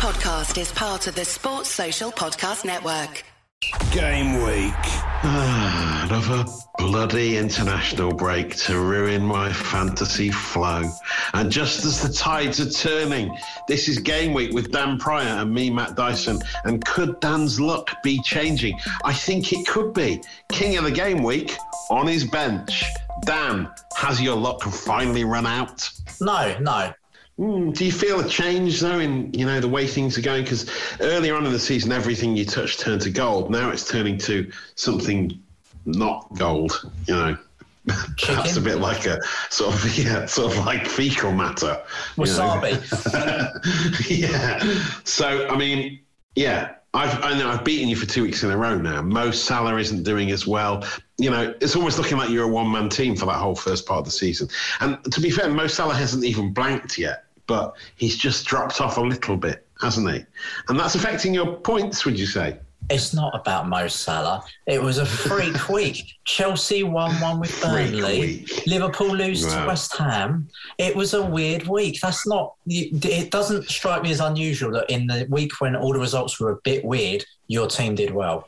podcast is part of the Sports Social Podcast Network. Game week. Ah, another bloody international break to ruin my fantasy flow. And just as the tides are turning, this is game week with Dan Pryor and me, Matt Dyson. And could Dan's luck be changing? I think it could be. King of the game week on his bench. Dan, has your luck finally run out? No, no. Mm, do you feel a change though in you know the way things are going? Because earlier on in the season, everything you touch turned to gold. Now it's turning to something not gold. You know, that's a bit like a sort of yeah, sort of like fecal matter. Wasabi. yeah. So I mean, yeah. I've, I know I've beaten you for two weeks in a row now. Mo Salah isn't doing as well. You know, it's almost looking like you're a one man team for that whole first part of the season. And to be fair, Mo Salah hasn't even blanked yet, but he's just dropped off a little bit, hasn't he? And that's affecting your points, would you say? It's not about Mo Salah. It was a freak week. Chelsea won one with Burnley. Liverpool lose to West Ham. It was a weird week. That's not. It doesn't strike me as unusual that in the week when all the results were a bit weird, your team did well.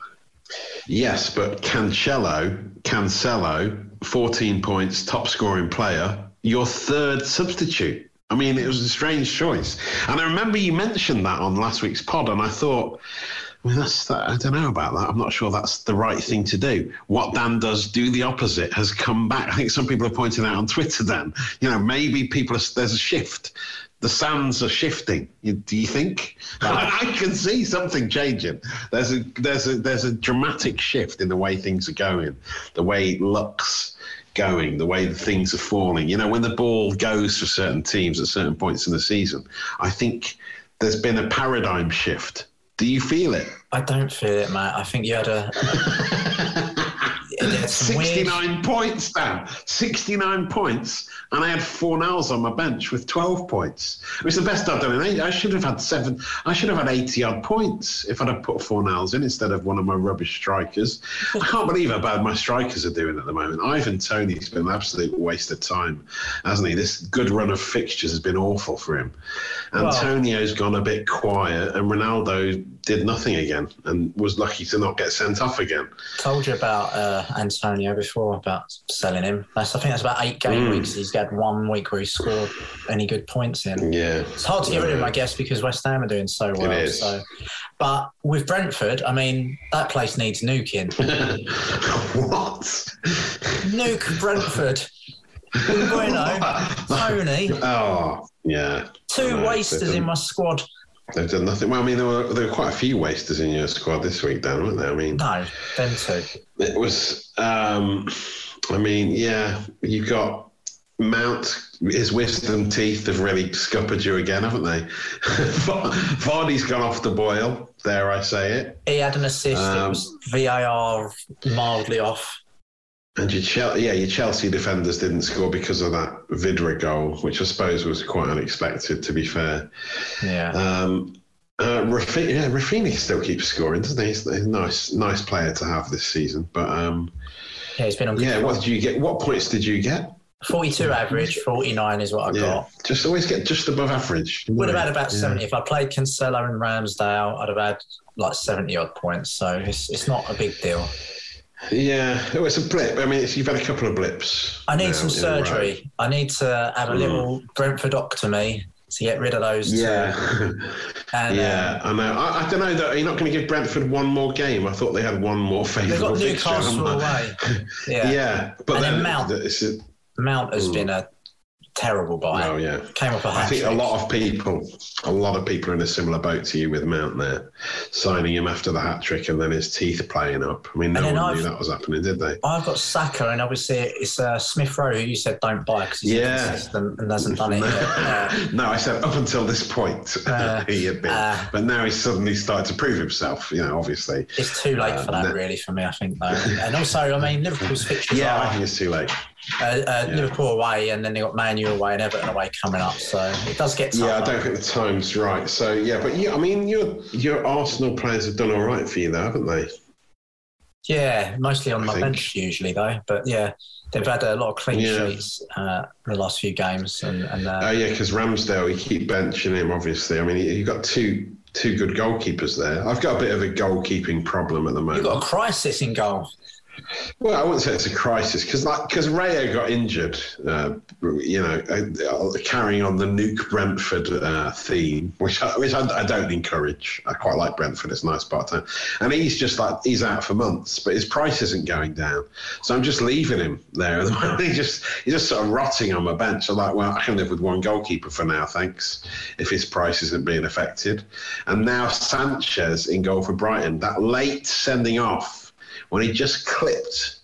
Yes, but Cancelo, Cancelo, 14 points, top scoring player, your third substitute. I mean, it was a strange choice. And I remember you mentioned that on last week's pod, and I thought, I mean, that's that, I don't know about that. I'm not sure that's the right thing to do. What Dan does, do the opposite, has come back. I think some people are pointing out on Twitter. Then, you know, maybe people are, there's a shift. The sands are shifting. You, do you think? I can see something changing. There's a there's a there's a dramatic shift in the way things are going, the way luck's going, the way things are falling. You know, when the ball goes for certain teams at certain points in the season, I think there's been a paradigm shift. Do you feel it? I don't feel it, Matt. I think you had a. There's some weird- 69 points, Dan. 69 points. And I had Fornals on my bench with 12 points. It was the best I've done in eight. I should have had seven. I should have had 80 odd points if I'd have put Fornals in instead of one of my rubbish strikers. I can't believe how bad my strikers are doing at the moment. Ivan Toney's been an absolute waste of time, hasn't he? This good run of fixtures has been awful for him. Antonio's gone a bit quiet, and Ronaldo did nothing again and was lucky to not get sent off again. told you about uh, Antonio before about selling him. That's I think that's about eight game Mm. weeks. He's had one week where he scored any good points in. Yeah. It's hard to get rid of him, I guess, because West Ham are doing so well. So, but with Brentford, I mean, that place needs nuking. what? Nuke Brentford. Mbeumo, Toney, Oh, yeah. two wasters in my squad. They've done nothing. Well, I mean, there were there were quite a few wasters in your squad this week, Dan, weren't there? I mean, No, them two. it was. Um, I mean, yeah, you got Mount. His wisdom teeth have really scuppered you again, haven't they? Vardy's gone off the boil. Dare I say it? He had an assist. it Um, was VAR mildly off. And your Chel- yeah, your Chelsea defenders didn't score because of that Vydra goal, which I suppose was quite unexpected. To be fair, Yeah. Um, uh, Rafi- yeah, Raphinha still keeps scoring, doesn't he? He's a nice, nice player to have this season. But um, yeah, he's been on yeah, what did you get? What points did you get? 42 average, 49 is what I Yeah, got. just always get just above average. Would have had about Yeah. 70. If I played Cancelo and Ramsdale, I'd have had like 70 odd points. So it's, it's not a big deal. Yeah, it was a blip. I mean, it's, you've had a couple of blips. I need now some in a row. surgery. I need to have a little Brentfordoctomy to get rid of those. Yeah, And, yeah, um, I know. I, I don't know. Though, are you not going to give Brentford one more game? I thought they had one more they've got. Newcastle away. Yeah. Yeah, but And then then Mount. Mount has Mm. been a terrible buy. Oh yeah. Came up a I think a lot of people, a lot of people are in a similar boat to you with Mount there, signing him after the hat trick and then his teeth playing up. I mean, no one knew I've- that was happening, did they? I've got Saka, and obviously it's uh, Smith Rowe who you said don't buy because he's Yeah. inconsistent and hasn't done it yet. Uh, no, I said up until this point Uh, he had been, uh, but now he's suddenly started to prove himself. You know, obviously. it's too late Uh, for that, no. really, for me. I think though, and also, I mean, Liverpool's fixtures Yeah, I think it's too late. Uh, uh, Yeah. Liverpool away, and then they got Man U away and Everton away coming up. So it does get tougher. Yeah, I don't think the time's right. So yeah, but yeah, I mean, your your Arsenal players have done all right for you, though, haven't they? Yeah, mostly on I my think. bench usually though. But yeah, they've had a lot of clean Yeah. sheets uh, the last few games, and, and uh, Oh yeah, because Ramsdale, you keep benching him. Obviously, I mean, you've got two two good goalkeepers there. I've got a bit of a goalkeeping problem at the moment. You've got a crisis in goal. Well, I wouldn't say it's a crisis because, like, because Raya got injured, uh, you know, uh, carrying on the nuke Brentford uh, theme, which I, which I, I, don't encourage. I quite like Brentford; it's a nice part town, and he's just like he's out for months, but his price isn't going down, so I'm just leaving him there. He just he's just sort of rotting on my bench. I'm like, well, I can live with one goalkeeper for now, thanks. If his price isn't being affected, and now Sanchez in goal for Brighton, that late sending off when he just clipped,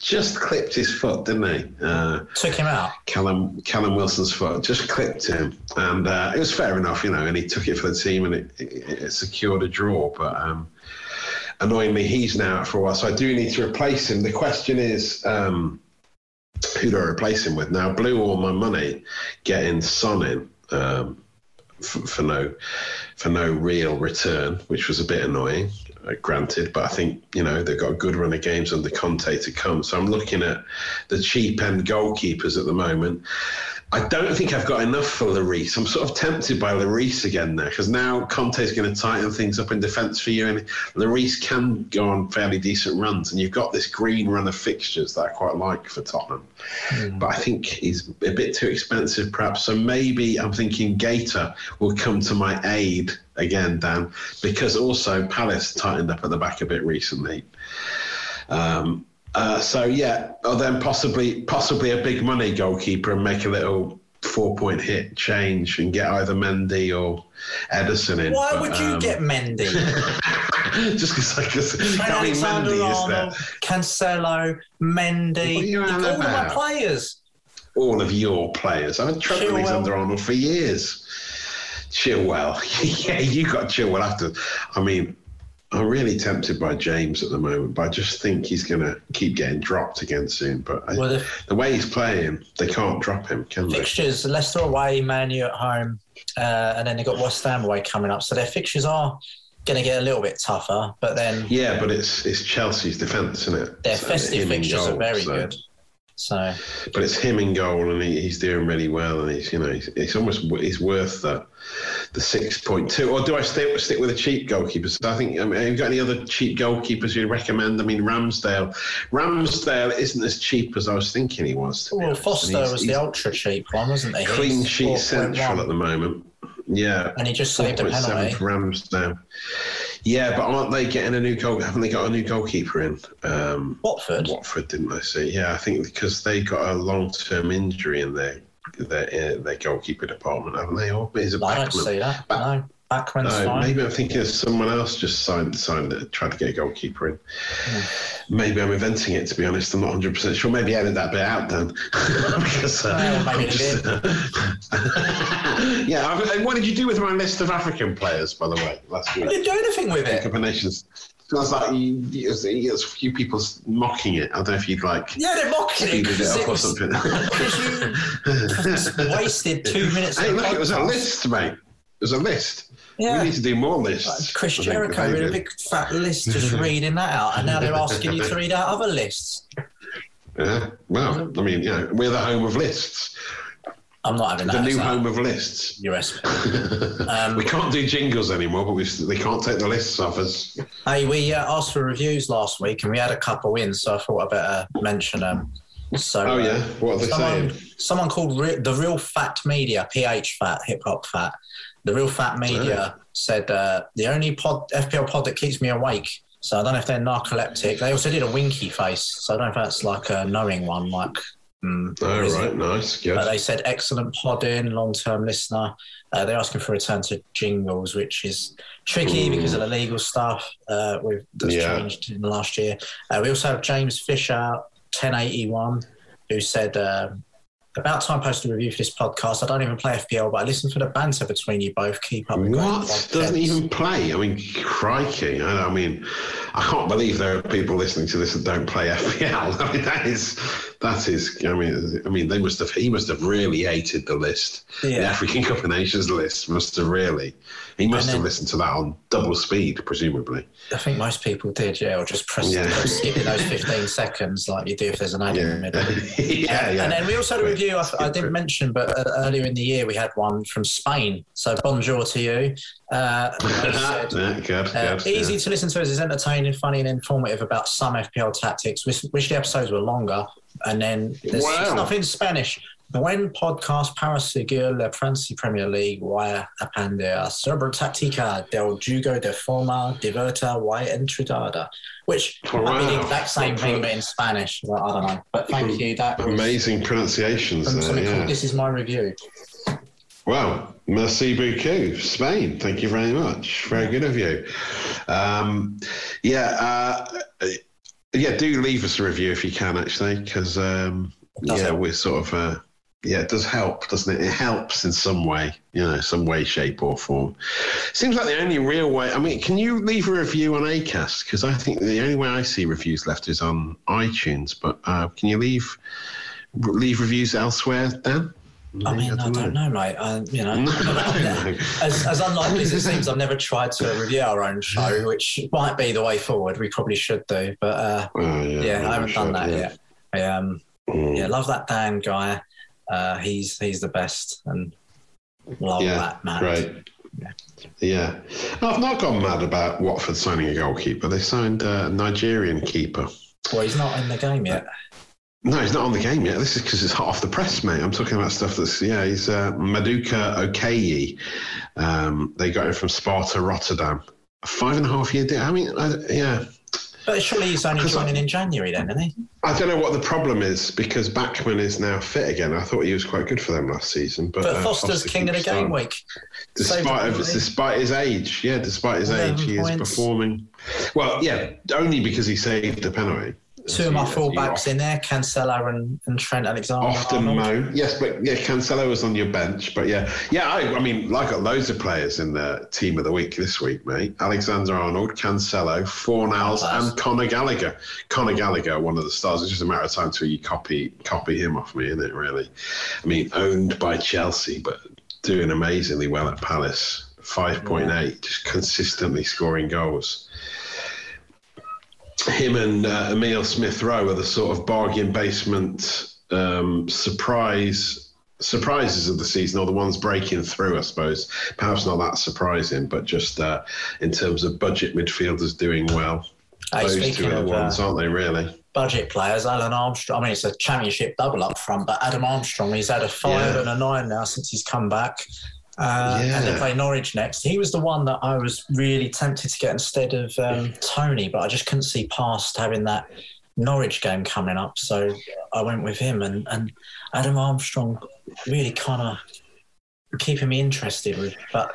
just clipped his foot, didn't he? Uh, Took him out. Callum Callum Wilson's foot just clipped him, and uh, it was fair enough, you know. And he took it for the team, and it, it, it secured a draw. But um, annoyingly, he's now out for a while, so I do need to replace him. The question is. Um, who do I replace him with? Now, blew all my money getting Son in um, for, no for no real return, which was a bit annoying. Uh, granted, but I think you know they've got a good run of games under Conte to come. So I'm looking at the cheap end goalkeepers at the moment. I don't think I've got enough for Lloris. I'm sort of tempted by Lloris again there because now Conte's going to tighten things up in defence for you, and Lloris can go on fairly decent runs, and you've got this green run of fixtures that I quite like for Tottenham. Mm. But I think he's a bit too expensive, perhaps. So maybe I'm thinking Guaita will come to my aid again, Dan, because also Palace tightened up at the back a bit recently. Um, uh, so yeah, or then possibly possibly a big money goalkeeper and make a little four point hit change and get either Mendy or Ederson in. Why but, would you um, get Mendy? just because like, Alexander Mendy Arnold, is there. Cancelo, Mendy, all of my players. All of your players. I've had Trent Alexander Arnold for years. Chilwell, yeah, you got Chilwell after. I mean, I'm really tempted by James at the moment, but I just think he's going to keep getting dropped again soon. But well, I, the, way he's playing, they can't drop him, can they? Fixtures: Leicester away, Man U at home, uh, and then they've got West Ham away coming up. So their fixtures are going to get a little bit tougher. But then, yeah, but it's it's Chelsea's defence, isn't it? Their so festive fixtures goal, are very so. good. So, but it's him in goal, and he, he's doing really well, and he's you know he's, he's almost he's worth that the six point two. Or do I stick stick with a cheap goalkeeper? So I think I mean, have you got any other cheap goalkeepers you recommend? I mean, Ramsdale. Ramsdale isn't as cheap as I was thinking he was. Well, Foster was the ultra cheap one, wasn't he? Clean sheet central at the moment. Yeah, and he just saved a penalty. Ramsdale. Yeah, but aren't they getting a new goal? Haven't they got a new goalkeeper in? Um, Watford. Watford, didn't they see? Yeah, I think because they got a long-term injury in their their, uh, their goalkeeper department, haven't they? Or is it I don't see that. no. No, fine. Maybe I'm thinking of someone else just signed, signed it, tried to get a goalkeeper in. Mm. Maybe I'm inventing it, to be honest. I'm not 100% sure. Maybe edit that bit out then. because, uh, well, just, uh, yeah, I, what did you do with my list of African players, by the way, last week? I didn't do anything with it. Cup of Nations. I was like, you, you, there's a few people mocking it. I don't know if you'd like. Yeah, they're mocking it. it up or something. you wasted two minutes. Hey, look, it was a list, mate. It was a list. Yeah. We need to do more lists. Chris Jericho with a big fat list just reading that out, and now they're asking you to read out other lists. Yeah, well, I mean, you know, we're the home of lists. I'm not having that. The new home of lists. US. Um, we can't do jingles anymore, but we they can't take the lists off us. Hey, we uh, asked for reviews last week, and we had a couple in, so I thought I better mention them. So, oh yeah, what are they someone, saying? Someone called Re- the Real Fat Media, PH Fat, Hip Hop Fat. The Real Fat Media said uh, the only pod FPL pod that keeps me awake. So I don't know if they're narcoleptic. They also did a winky face, so I don't know if that's like a knowing one, like. Mm, oh right, nice, good. But they said excellent podding, long-term listener. Uh, they're asking for a return to jingles, which is tricky because of the legal stuff uh, with that's yeah. changed in the last year. Uh, we also have James Fisher, 1081, who said um, about time posted a review for this podcast. I don't even play FPL, but I listen for the banter between you both. Keep up. What doesn't even play? I mean, crikey! I, I, mean, I can't believe there are people listening to this that don't play FPL. I mean, that is That is, I mean, I mean, they must have. He must have really hated the list. The African Cup of Nations list must have really. He must And have listened to that on double speed, presumably. I think most people did, yeah, or just press Yeah. just skip those 15 seconds like you do if there's an ad in the Yeah, middle. yeah, yeah. And then we also had a review, I, I didn't mention, but uh, earlier in the year we had one from Spain. So bonjour to you. Uh, said, yeah, good, uh, good. easy yeah. to listen to as it's entertaining, funny, and informative about some FPL tactics. Wish, wish the episodes were longer. And then there's Wow. stuff in Spanish. Buen podcast para seguir la Francia Premier League y aprender sobre táctica del juego de forma divertida y entrenada. Which might be the wow. exact same thing, but in Spanish. Well, I don't know. But thank you. That was Amazing pronunciations there. Yeah. called This Is My Review. Well, merci beaucoup, Spain. Thank you very much. Very good of you. Um, yeah, uh, yeah. Do leave us a review if you can, actually, because um, yeah, help. we're sort of uh, yeah, it does help, doesn't it? It helps in some way, you know, some way, shape, or form. Seems like the only real way. I mean, can you leave a review on Acast? Because I think the only way I see reviews left is on iTunes. But uh, can you leave leave reviews elsewhere, Dan? I mean, I don't know, mate. I, you know, as, as unlikely as it seems, I've never tried to review our own show, which might be the way forward. We probably should do, but uh, Oh, yeah, yeah, I haven't we done that yeah. yet. I, um, Mm. yeah, love that Dan guy. Uh, he's he's the best, and love Yeah, that man. Great. Yeah. I've not gone mad about Watford signing a goalkeeper. They signed a Nigerian keeper. Well, he's not in the game yet. No, he's not on the game yet. This is because it's hot off the press, mate. I'm talking about stuff that's, yeah, he's uh, Maduka Okoye. Um, they got him from Sparta Rotterdam. A five and a half year deal. I mean, I, yeah. But surely he's only Because I- in January, then, isn't he? I don't know what the problem is because Bachmann is now fit again. I thought he was quite good for them last season. But, But uh, Foster's Foster king of the game week. Despite, of, despite his age, yeah, despite his age, he is points. performing well. Yeah, only because he saved the penalty. Two of my fullbacks in there, Cancelo and, and Trent Alexander. Often moan, yes, but yeah, Cancelo was on your bench, but yeah, yeah. I, I mean, I got loads of players in the team of the week this week, mate. Alexander Arnold, Cancelo, Fornals, Class. and Conor Gallagher. Conor Gallagher, one of the stars. It's just a matter of time till you copy copy him off me, isn't it? Really, I mean, owned by Chelsea, but doing amazingly well at Palace. Five point eight, just consistently scoring goals him and uh, Emil Smith Rowe are the sort of bargain basement um, surprise surprises of the season, or the ones breaking through, I suppose. Perhaps not that surprising, but just uh, in terms of budget midfielders doing well. Hey, Those two are the ones, uh, aren't they? Really? budget players, Alan Armstrong. I mean, it's a championship double up front, but Adam Armstrong, he's had a five Yeah. and a nine now since he's come back. Uh, Yeah. And they play Norwich next. He was the one that I was really tempted to get instead of um, Toney, but I just couldn't see past having that Norwich game coming up. So I went with him, and, and Adam Armstrong really kind of keeping me interested with. But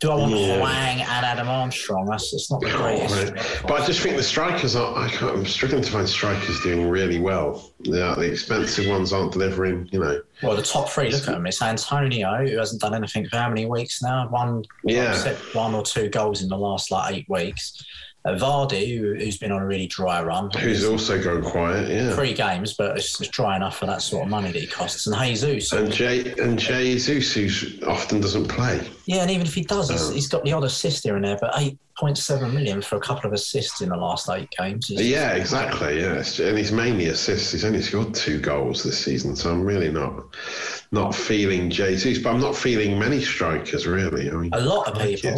do I want Yeah. Hwang and Adam Armstrong? That's it's not the greatest. Right. But I just think the strikers are. I can't, I'm struggling to find strikers doing really well. Yeah, the expensive ones aren't delivering. You know. Well, the top three, look at them. It's Antonio, who hasn't done anything for how many weeks now? One, Yeah. like I said, one or two goals in the last like eight weeks. Uh, Vardy, who, who's been on a really dry run. Who's also gone quiet? Yeah. three games, but it's, it's dry enough for that sort of money that he costs. And Jesus, And Jay and Jesus, who often doesn't play. yeah, and even if he does, he's, Um, he's got the odd assist here and there. But eight point seven million for a couple of assists in the last eight games. is- Yeah, exactly. Yeah, and he's mainly assists. He's only scored two goals this season, so I'm really not not feeling Jesus, but I'm not feeling many strikers really. I mean, A lot of people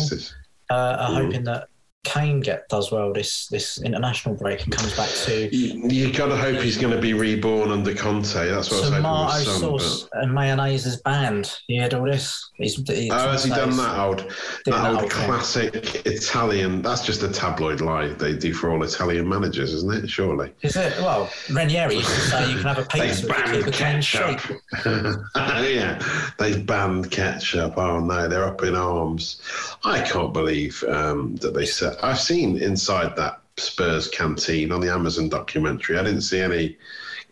uh, are Mm. hoping that Kane get does well this this international break and comes back to you, you got to hope he's going to be reborn under Conte. That's what I tomato was hoping with sauce Son. and mayonnaise is banned. You heard all this? He's, he's oh, has he done that old, that that old old thing. classic Italian? That's just a tabloid lie they do for all Italian managers, isn't it? Surely. Is it? Well, Ranieri used to say you can have a They pizza if you keep a banned ketchup. yeah, they banned ketchup. Oh no, they're up in arms. I can't believe um, that they I've seen inside that Spurs canteen on the Amazon documentary. I didn't see any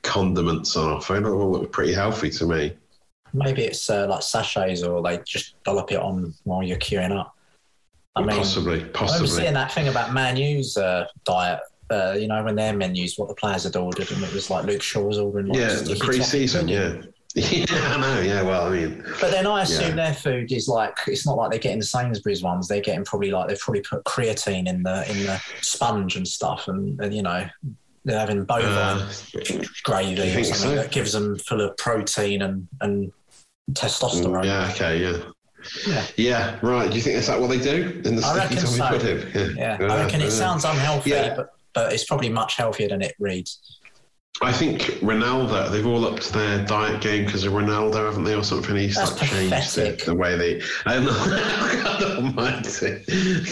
condiments on offer. It all looked pretty healthy to me. Maybe it's uh, like sachets or they just dollop it on while you're queuing up. I mean, possibly, I remember possibly. seeing that thing about Man U's uh, diet uh, you know, when their menus, what the players had ordered, and it was like Luke Shaw's ordering. Like, yeah, the pre-season. Yeah. Yeah, I know. Yeah, well, I mean, But then I assume Yeah. their food is like it's not like they're getting the Sainsbury's ones. They're getting probably like they've probably put creatine in the in the sponge and stuff, and, and you know they're having bovine Uh, gravy or something so? that gives them full of protein and and testosterone. Mm, yeah, okay, yeah. Yeah. Yeah, right. Do you think that's like what they do in the I reckon so. pudding? Yeah, I uh, reckon it yeah. sounds unhealthy, Yeah. but but it's probably much healthier than it reads. I think Ronaldo, they've all upped their diet game because of Ronaldo, haven't they, or something? He's That's like changed it, the way they. I know. God almighty.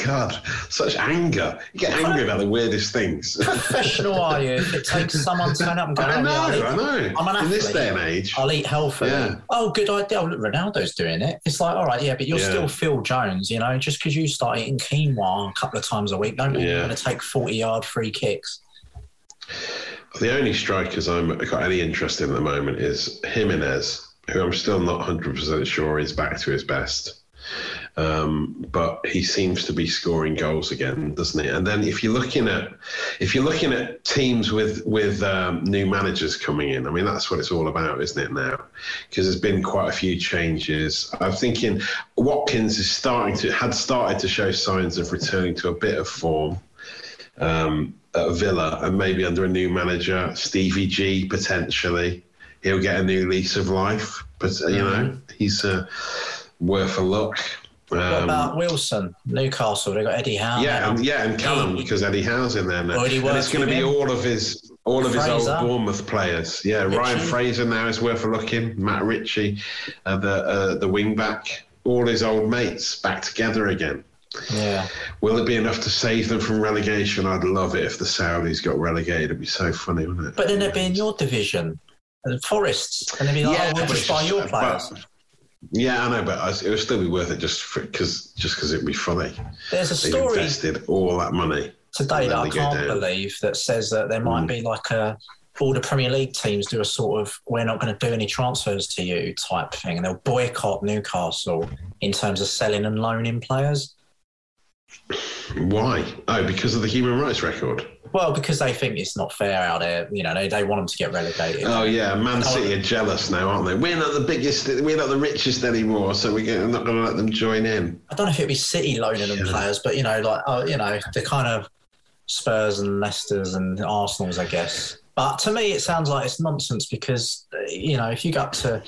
God, such anger. You get angry about the weirdest things. Professional are you? If it takes someone to turn up and go, I oh, know, yeah, I'll eat- I know. I'm an athlete. In this day and age. I'll eat healthy. Yeah. Oh, good idea. Oh, look, Ronaldo's doing it. It's like, all right, yeah, but you're Yeah. still Phil Jones, you know, just because you start eating quinoa a couple of times a week, don't mean you're going to take 40 yard free kicks. The only strikers I'm got any interest in at the moment is Jimenez, who I'm still not 100% sure is back to his best. Um, but he seems to be scoring goals again, doesn't he? And then if you're looking at if you're looking at teams with with um, new managers coming in, I mean that's what it's all about, isn't it now? Because there's been quite a few changes. I'm thinking Watkins is starting to had started to show signs of returning to a bit of form um, at Villa, and maybe under a new manager, Stevie G potentially, he'll get a new lease of life. But you know, he's uh, worth a look. What Um, about Wilson, Newcastle? They got Eddie Howe. yeah, and, yeah, and Callum because Eddie Howe's in there now, and it's going to be him. all of his all of his old Bournemouth players. Yeah, Ryan Fraser now is worth a look in. Matt Ritchie, uh, the uh, the wing back, all his old mates back together again. Yeah. Will it be enough to save them from relegation? I'd love it if the Saudis got relegated. It'd be so funny, wouldn't it? But then they'd be in your division, the Forests, and they'd be like, oh, we'll just buy your but- players. yeah, I know, but I- it would still be worth it just because just because it'd be funny. There's a They've story invested all that money. today And that I can't believe that says that there might Mm. be like a all the Premier League teams do a sort of we're not going to do any transfers to you type thing, and they'll boycott Newcastle in terms of selling and loaning players. Why? Oh, because of the human rights record. Well, because they think it's not fair out there. You know, they, they want them to get relegated. Oh yeah, Man City are jealous now, aren't they? We're not the biggest, we're not the richest anymore, so we're not going to let them join in. I don't know if it'd be City loaning them Yeah. players, but you know, like oh, you know, the kind of Spurs and Leicester's and Arsenal's, I guess. But to me, it sounds like it's nonsense because you know, if you go up to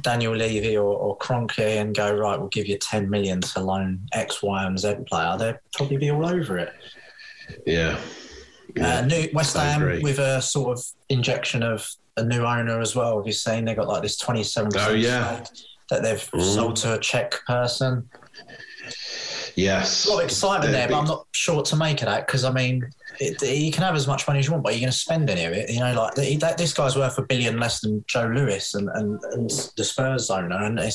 Daniel Levy or, or and go right, we'll give you ten million to loan X, Y, and Z player, they'd probably be all over it. Yeah. Yeah. Uh, new West Ham with a sort of injection of a new owner as well. Have you seen they got like this twenty-seven Oh, yeah. that they've Mm. sold to a Czech person? yes. a lot of excitement there, but I'm not sure what to make of that because I mean, it, you can have as much money as you want, but you're going to spend any of it. You know, like the, that, this guy's worth a billion less than Joe Lewis and, and, and the Spurs owner, and it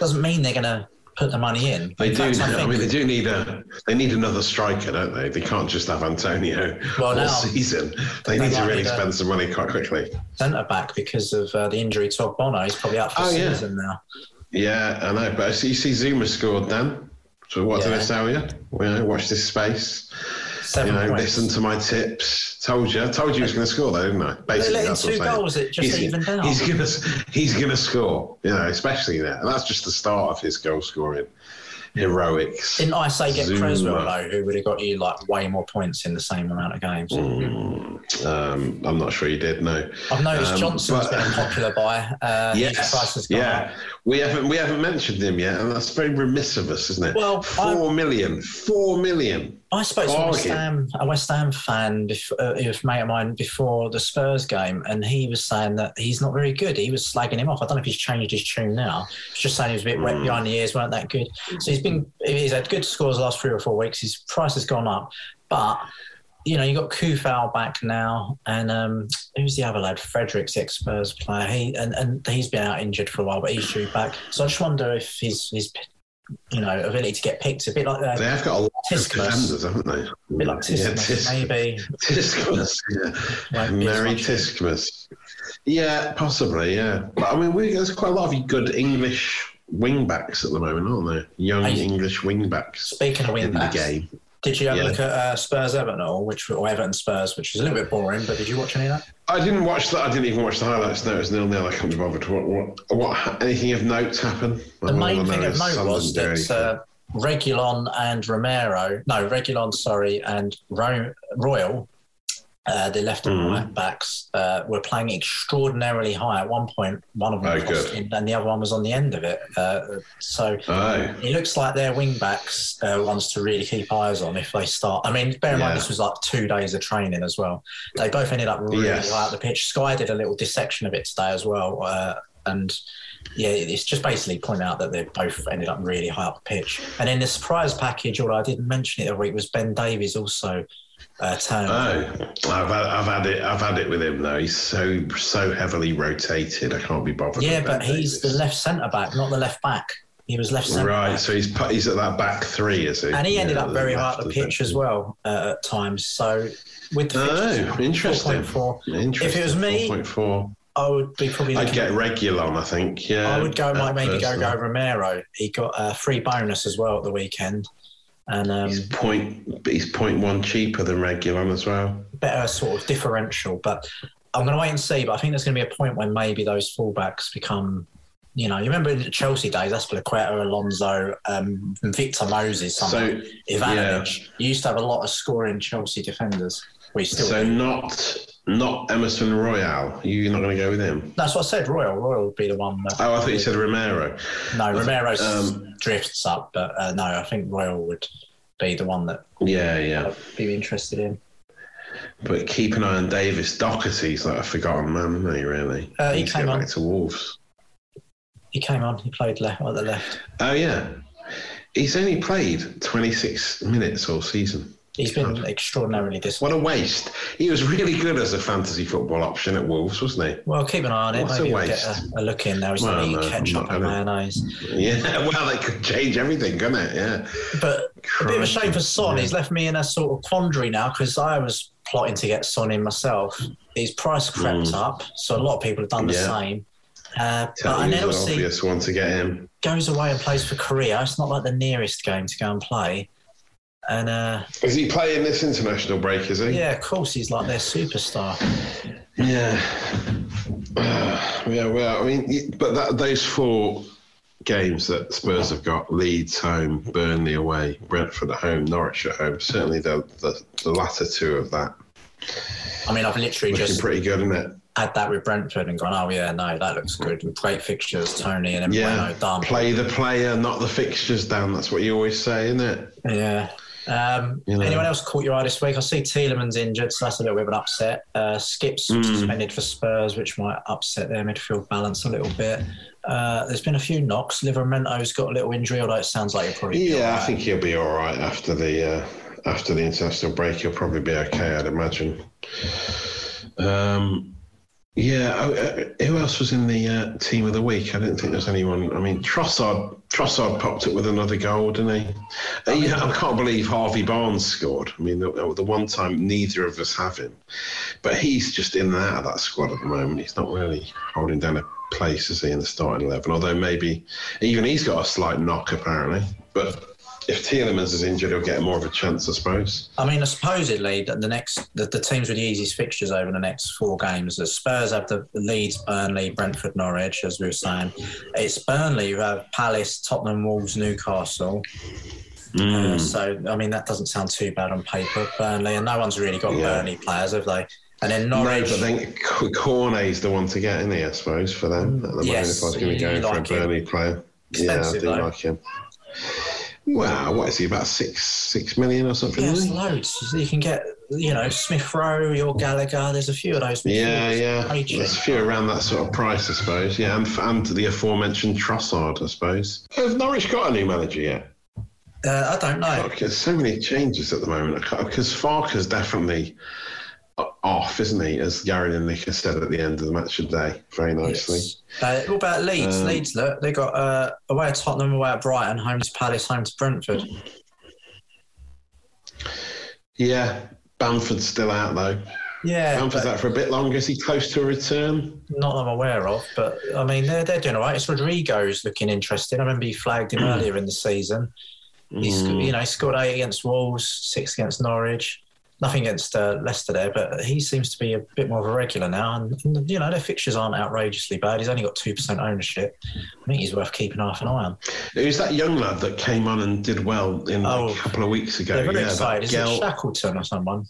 doesn't mean they're going to put the money in. They in do. fact, I I, mean, they do need a. They need another striker, don't they? They can't just have Antonio Well, all now- season. They they need to really need spend some money quite quickly. centre back because of uh, the injury to Bono, He's probably out for Oh, the yeah. season now. Yeah, I know. But I see, you see Zouma scored, Dan. So what did I Yeah. tell you? Well, watch this space. Seven you know, points. listen to my tips. Told you. I told you he was going to score, though, didn't I? Basically, that's what two I'm goals. It just he's, evened out. He's going to he's going to score. You know, especially there, and that's just the start of his goal scoring heroics. Didn't I say get Zouma. Cresswell though, who would have got you like way more points in the same amount of games? Mm, um, I'm not sure you did. No. I've noticed Um, Johnson's but- been a popular buy. Uh, Yes. price has gone Yeah. We haven't we haven't mentioned him yet, and that's very remiss of us, isn't it? Well, four million. Four million. I spoke to a West Ham, a West Ham fan, before, uh, a mate of mine before the Spurs game, and he was saying that he's not very good. He was slagging him off. I don't know if he's changed his tune now. He's just saying he was a bit wet Mm. behind the ears, weren't that good. So he's been he's had good scores the last three or four weeks. His price has gone up, but you know you got Coufal back now, and um, who's the other lad? Fredericks, ex Spurs player. He and, and he's been out injured for a while, but he's due back. So I just wonder if his his you know ability to get picked a bit like that. They have got a lot of defenders, haven't they? A bit like Yeah, Tis- maybe. Tsimikas, yeah. Be Mary much. Yeah, possibly, yeah. But I mean, we, there's quite a lot of good English wing backs at the moment, aren't there? Young I- English wing backs Speaking of wing in the backs, game. Did you have Yeah. a look at uh, Spurs Everton or which or Everton Spurs, which was a little bit boring, but did you watch any of that? I didn't watch that. I didn't even watch the highlights. No, it was nil nil. I couldn't be bothered. What, what, what, anything of note happened? The main thing of note was that uh, Reguilón and Romero, no, Reguilón, sorry, and Ro- Royal, uh, the left and Mhm. right backs, uh, were playing extraordinarily high. At one point, one of them Oh, in, and the other one was on the end of it. Uh, so Oh, it looks like their wing backs ones to really keep eyes on if they start. I mean, bear in mind this was like two days of training as well. They both ended up really Yes. high up the pitch. Sky did a little dissection of it today as well, uh, and yeah, it's just basically pointing out that they both ended up really high up the pitch. And in the surprise package, although I didn't mention it the week, was Ben Davies also uh, oh, I've had, I've had it. I've had it with him though. He's so so heavily rotated. I can't be bothered. yeah, but he's the left centre back, not the left back. He was left centre right. back. So he's put, he's at that back three, is he? and he ended Yeah, up very hard the pitch as well uh, at times. So with the Oh, interesting. 4.4, Interesting. If it was me, 4.4. I would be probably. I'd get at- Reguilón. I think. Yeah, I would go, might maybe go go. Romero. He got a free bonus as well at the weekend, and um, He's point. He's point one cheaper than regular as well. better sort of differential. But I'm going to wait and see. But I think there's going to be a point when maybe those fullbacks become. You know, you remember in the Chelsea days, Azpilicueta, Alonso, um, Victor Moses, So Ivanovic. You used to have a lot of scoring Chelsea defenders. Still so not not Emerson Royal. You're not going to go with him. That's what I said. Royal, Royal would be the one. That, Oh, I thought you said Romero. no. Romero um, drifts up, but uh, no, I think Royal would be the one that Yeah, yeah. I'd be interested in. But keep an eye on Davis. Doherty's like a forgotten man, isn't he? Really? Uh, he to came on. back to Wolves. He came on. He played left at the left. Oh yeah, he's only played 26 minutes all season. He's been extraordinarily disappointing. What a waste! He was really good as a fantasy football option at Wolves, wasn't he? Well, keep an eye on it. What a Maybe we'll get a, a look in there. He's Well, no, ketchup and mayonnaise. Yeah. Well, they could change everything, couldn't it? Yeah. But a bit of a shame for Son. Yeah. He's left me in a sort of quandary now because I was plotting to get Son in myself. His price crept Mm. up, so a lot of people have done the Yeah. same. Uh, but Tell and you then was an obvious one to get him. goes away and plays for Korea. It's not like the nearest game to go and play. And uh, Is he playing this international break? Is he? yeah, of course, he's like their superstar. Yeah. yeah, well, I mean, but that, those four games that Spurs have got Leeds home, Burnley away, Brentford at home, Norwich at home certainly the, the, the latter two of that. I mean, I've literally Looking just pretty good, isn't it? had that with Brentford and gone, oh yeah, no, that looks good. Great fixtures, Toney and Yeah. Done. Play the player, not the fixtures, Dan. That's what you always say, isn't it? Yeah. Um, You know. Anyone else caught your eye this week? I see Tielemans injured, so that's a little bit of an upset. Uh, Skipp's Mm. suspended for Spurs, which might upset their midfield balance a little bit. Uh, there's been a few knocks. Livramento's got a little injury, although it sounds like he'll probably Yeah, I think he'll be all right after the uh, after the international break. He'll probably be okay, I'd imagine. Um, yeah, uh, who else was in the uh, team of the week? I didn't think there was anyone. I mean, Trossard Trossard popped up with another goal, didn't he? Uh, yeah, I can't believe Harvey Barnes scored. I mean, the, the one time neither of us have him, but he's just in and out of that squad at the moment. He's not really holding down a place, is he, in the starting eleven? Although maybe even he's got a slight knock apparently. But if Tielemans is injured, he'll get more of a chance, I suppose. I mean, supposedly the, the next the, the teams with the easiest fixtures over the next four games. The Spurs have the Leeds, Burnley, Brentford, Norwich, as we were saying. It's Burnley who have Palace, Tottenham, Wolves, Newcastle. Mm. Uh, so I mean, that doesn't sound too bad on paper. Burnley, and no one's really got Yeah. Burnley players, have they? And then No, Norwich. but then Cornet's the one to get in here, I suppose, for them at the moment. Yes, If I was going to go for like a him. Burnley player, yeah, I Expensive, do though. like him. Well, what is he about six six million or something? yeah, isn't it's he? loads. You can get, you know, Smith Rowe, your Gallagher. There's a few of those. Yeah, yeah. Raging. There's a few around that sort of price, I suppose. Yeah, and, and the aforementioned Trossard, I suppose. Have Norwich got a new manager yet? Uh, I don't know. There's so many changes at the moment because Farke's definitely off, isn't he? As Gary and Nick said at the end of the match today, very nicely. Yes. Uh, what about Leeds? Um, Leeds, look, they got uh, away at Tottenham, away at Brighton, home to Palace, home to Brentford. Yeah, Bamford's still out though. Yeah, Bamford's out for a bit longer. Is he close to a return? not that I'm aware of, but I mean, they're, they're doing all right. It's Rodrigo's looking interesting. I remember you flagged him earlier in the season. He's Mm. you know he scored eight against Wolves, six against Norwich. Nothing against uh, Leicester there, but he seems to be a bit more of a regular now. And, and you know their fixtures aren't outrageously bad. He's only got two percent ownership. I think he's worth keeping half an eye on. Who's that young lad that came on and did well in Oh. a couple of weeks ago? They're very that excited. Is Gel- it Shackleton or someone?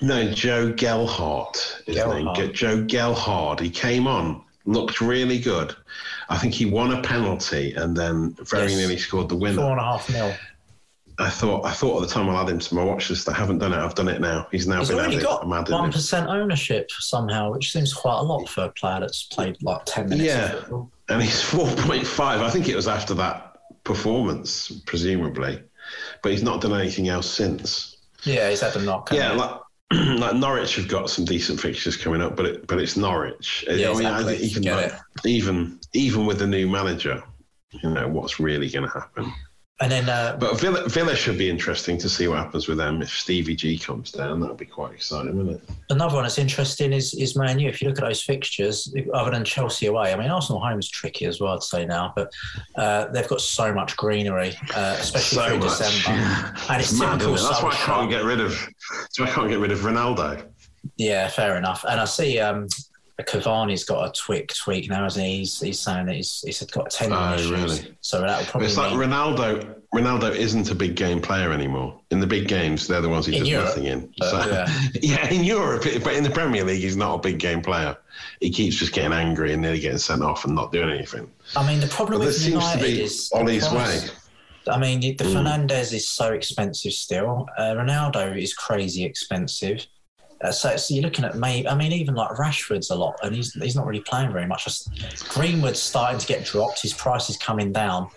No, Joe Gelhardt. His name. Joe Gelhardt. He came on, looked really good. I think he won a penalty and then very Yes. nearly scored the Four winner. and a half mil. I thought I thought at the time I'll add him to my watch list. I haven't done it. I've done it now. He's now He's been already added. got one ownership somehow, which seems quite a lot for a player that's played like ten minutes. Yeah. and he's 4.5. I think it was after that performance, presumably, but he's not done anything else since. yeah, he's had a knock. Yeah, like like Norwich have got some decent fixtures coming up, but it, but it's Norwich. Yeah, I mean, exactly. even like, even even with the new manager, you know what's really going to happen. And then uh, But Villa, Villa should be interesting to see what happens with them if Stevie G comes down. That'll be quite exciting, wouldn't it? Another one that's interesting is is Man U. If you look at those fixtures, other than Chelsea away, I mean Arsenal home is tricky as well. I'd say now, but uh, they've got so much greenery, uh, especially through December. And it's mad, typical it? That's why I can't get rid of. That's why I can't get rid of Ronaldo. Yeah, fair enough. And I see um, Cavani's got a tweak tweak now, hasn't he? He's, he's saying that he's he's got ten Oh, issues, really? so that will probably It's like mean, Ronaldo. Ronaldo isn't a big game player anymore. In the big games, they're the ones he In does Europe, nothing in. but, So, yeah. yeah, in Europe, but in the Premier League, he's not a big game player. He keeps just getting angry and nearly getting sent off and not doing anything. I mean, the problem But with this seems to United be is the Ollie's price. way. I mean, the Mm. Fernandes is so expensive still. Uh, Ronaldo is crazy expensive. Uh, so, so you're looking at maybe. I mean, even like Rashford's a lot, and he's he's not really playing very much. Just, Greenwood's starting to get dropped. His price is coming down.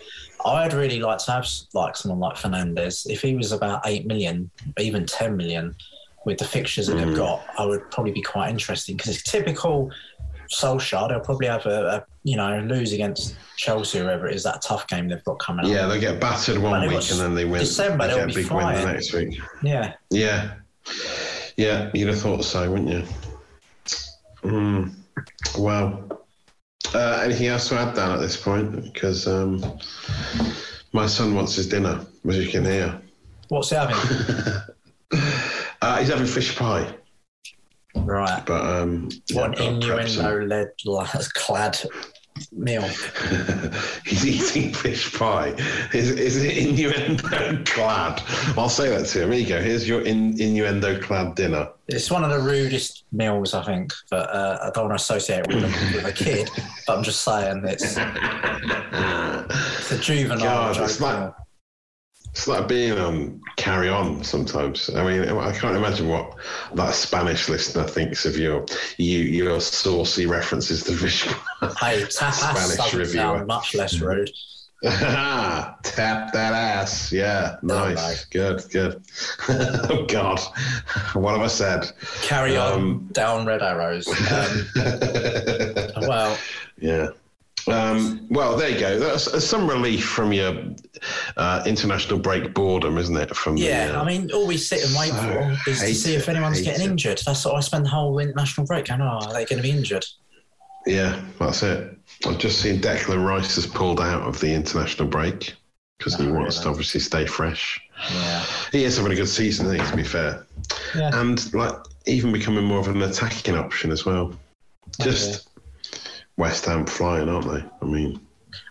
I'd really like to have like someone like Fernandes. If he was about eight million, even ten million, with the fixtures that Mm. they've got, I would probably be quite interesting because it's typical. Solskjaer, they'll probably have a, a you know lose against Chelsea, or whoever it is, that tough game they've got coming up. Yeah, they get battered one week and then they win. December, they they'll get a be big win the next week. yeah. Yeah, yeah, you'd have thought so, wouldn't you? Mm. Well, uh, anything else to add, Dan, at this point? Because um, my son wants his dinner, as you can hear. What's he having? Uh, he's having fish pie, right. but um, What prepped some- innuendo-led clad meal? he's eating fish pie. Is, is it innuendo clad? I'll say that to him. Here you go. Here's your in, innuendo clad dinner. It's one of the rudest meals, I think, but uh, I don't want to associate it with a, with a kid. But I'm just saying it's, it's a juvenile God, it's like- It's like being on Carry On sometimes. I mean, I can't imagine what that Spanish listener thinks of your you your saucy references to fish. Hey, tapas Spanish reviewer. much less rude. Tap that ass. Yeah, nice. Good, good. oh, God. What have I said? Carry on Um, down red arrows. Um, well, Yeah. Um, well, there you go. That's uh, some relief from your uh, international break boredom, isn't it? From the, yeah, uh, I mean, all we sit and wait so for is to see if anyone's getting it. injured. That's what I spend the whole international break going, oh, are they going to be injured? Yeah, that's it. I've just seen Declan Rice has pulled out of the international break because he Oh, wants to obviously stay fresh. Yeah. He is having a good season, to be fair. Yeah. And like even becoming more of an attacking option as well. Just West Ham flying, aren't they? I mean,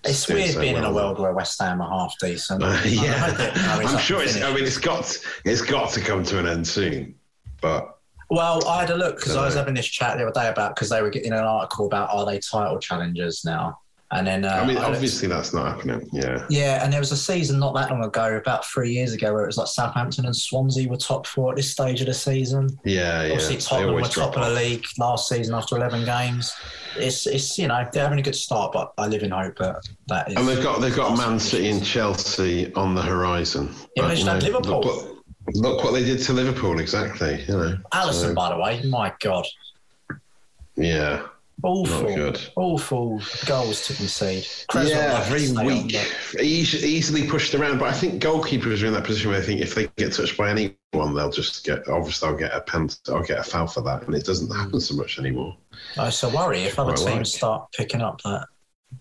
It's weird being in a world where West Ham are half decent. Uh, yeah, hope it, you know, it's I'm sure. It's, I mean, it's got it's got to come to an end soon. But Well, I had a look because I was having this chat the other day about because they were getting an article about are they title challengers now, and then uh, I mean, I obviously that's not happening. Yeah, yeah, and there was a season not that long ago, about three years ago, where it was like Southampton and Swansea were top four at this stage of the season. yeah, yeah. Obviously, They Tottenham were top drop of the league last season after eleven games. It's it's you know they're having a good start, but I live in hope that that is. And they've got they've got Man City and Chelsea on the horizon. Yeah, But, they you know, Liverpool. Look what, look what they did to Liverpool, exactly. You know, Alisson, So, by the way, my God, yeah, awful, good. awful goals to concede. Cresswell yeah, left very weak, but- Eas- easily pushed around. But I think goalkeepers are in that position where they think if they get touched by anyone, they'll just get obviously I'll get a penalty, I'll get a foul for that, and it doesn't happen so much anymore. It's a worry if other teams like. start picking up that.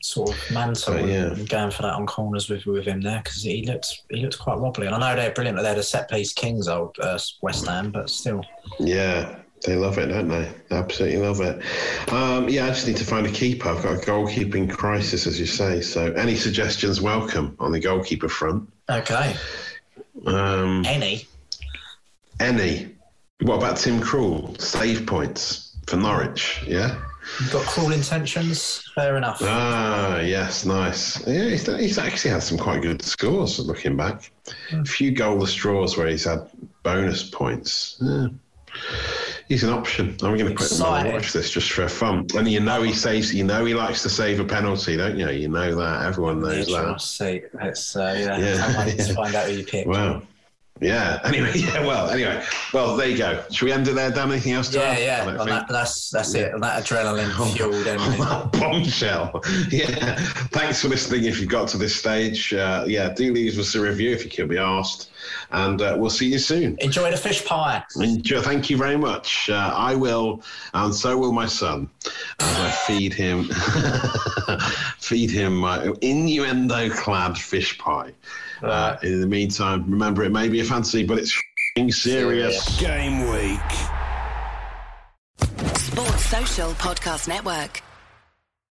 sort of mantle But, yeah. and going for that on corners with with him there because he looked he looked quite wobbly. And I know they're brilliant. But they're the set piece kings, old uh, West Ham, but still. Yeah, they love it, don't they? They absolutely love it. Um, yeah, I just need to find a keeper. I've got a goalkeeping crisis, as you say. So, any suggestions welcome on the goalkeeper front? Okay, Um, any. any? What about Tim Krul? Save points for Norwich, yeah? You've got cruel intentions. Fair enough. Ah, yes, nice. Yeah, he's, he's actually had some quite good scores looking back. A few goalless draws where he's had bonus points. Yeah. He's an option. I'm going to put him on watch this just for fun. And you know he saves. You know he likes to save a penalty, don't you? You know that. Everyone knows Yeah, that. we'll see. It's uh, yeah. Yeah, to find out who you pick. Wow. Yeah. Anyway. Yeah. Well. Anyway. Well. There you go. Should we end it there, Dan? Anything else to Yeah, add? Yeah. think. that, that's that's it. On that adrenaline fueled ending. bombshell. Yeah. Thanks for listening. If you got to this stage, uh, yeah, do leave us a review if you can be asked, and uh, we'll see you soon. Enjoy the fish pie. Enjoy, thank you very much. Uh, I will, and so will my son, as I feed him, feed him my innuendo-clad fish pie. Uh, in the meantime, remember it may be a fantasy, but it's f***ing serious. Game week. Sports Social Podcast Network.